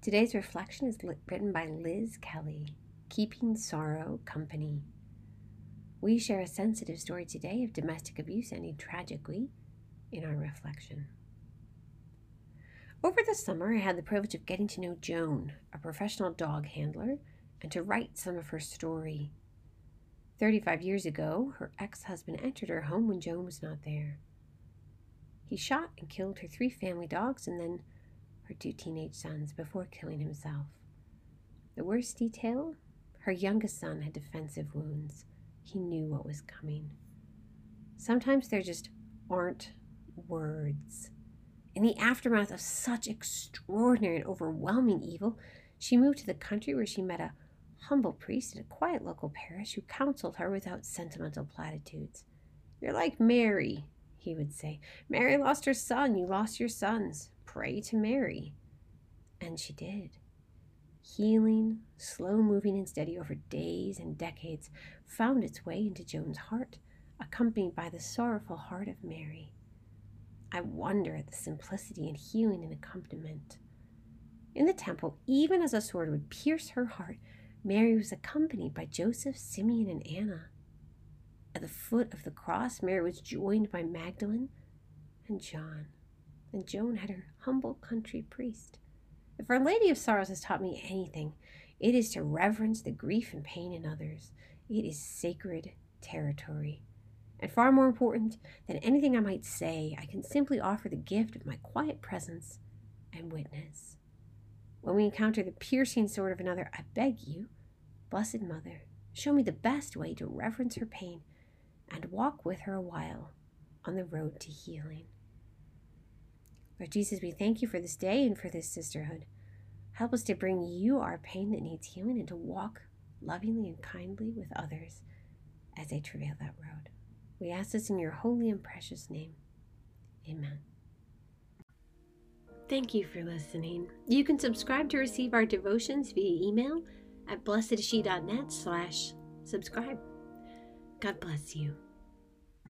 Today's reflection is written by Liz Kelly, Keeping Sorrow Company. We share a sensitive story today of domestic abuse ending tragically in our reflection. Over the summer, I had the privilege of getting to know Joan, a professional dog handler, and to write some of her story. 35 years ago, her ex husband entered her home when Joan was not there. He shot and killed her three family dogs and then her two teenage sons before killing himself. The worst detail her youngest son had defensive wounds. He knew what was coming. Sometimes there just aren't words. In the aftermath of such extraordinary and overwhelming evil, she moved to the country where she met a humble priest in a quiet local parish who counseled her without sentimental platitudes. You're like Mary, he would say. Mary lost her son, you lost your sons. Pray to Mary. And she did. Healing, slow moving and steady over days and decades, found its way into Joan's heart, accompanied by the sorrowful heart of Mary. I wonder at the simplicity and healing and accompaniment. In the temple, even as a sword would pierce her heart, Mary was accompanied by Joseph, Simeon, and Anna. At the foot of the cross, Mary was joined by Magdalene and John. And Joan had her humble country priest. If Our Lady of Sorrows has taught me anything, it is to reverence the grief and pain in others. It is sacred territory. And far more important than anything I might say, I can simply offer the gift of my quiet presence and witness. When we encounter the piercing sword of another, I beg you, Blessed Mother, show me the best way to reverence her pain and walk with her a while on the road to healing. Lord Jesus, we thank you for this day and for this sisterhood. Help us to bring you our pain that needs healing and to walk lovingly and kindly with others as they travail that road. We ask this in your holy and precious name. Amen. Thank you for listening. You can subscribe to receive our devotions via email at blessedshe.net slash subscribe. God bless you.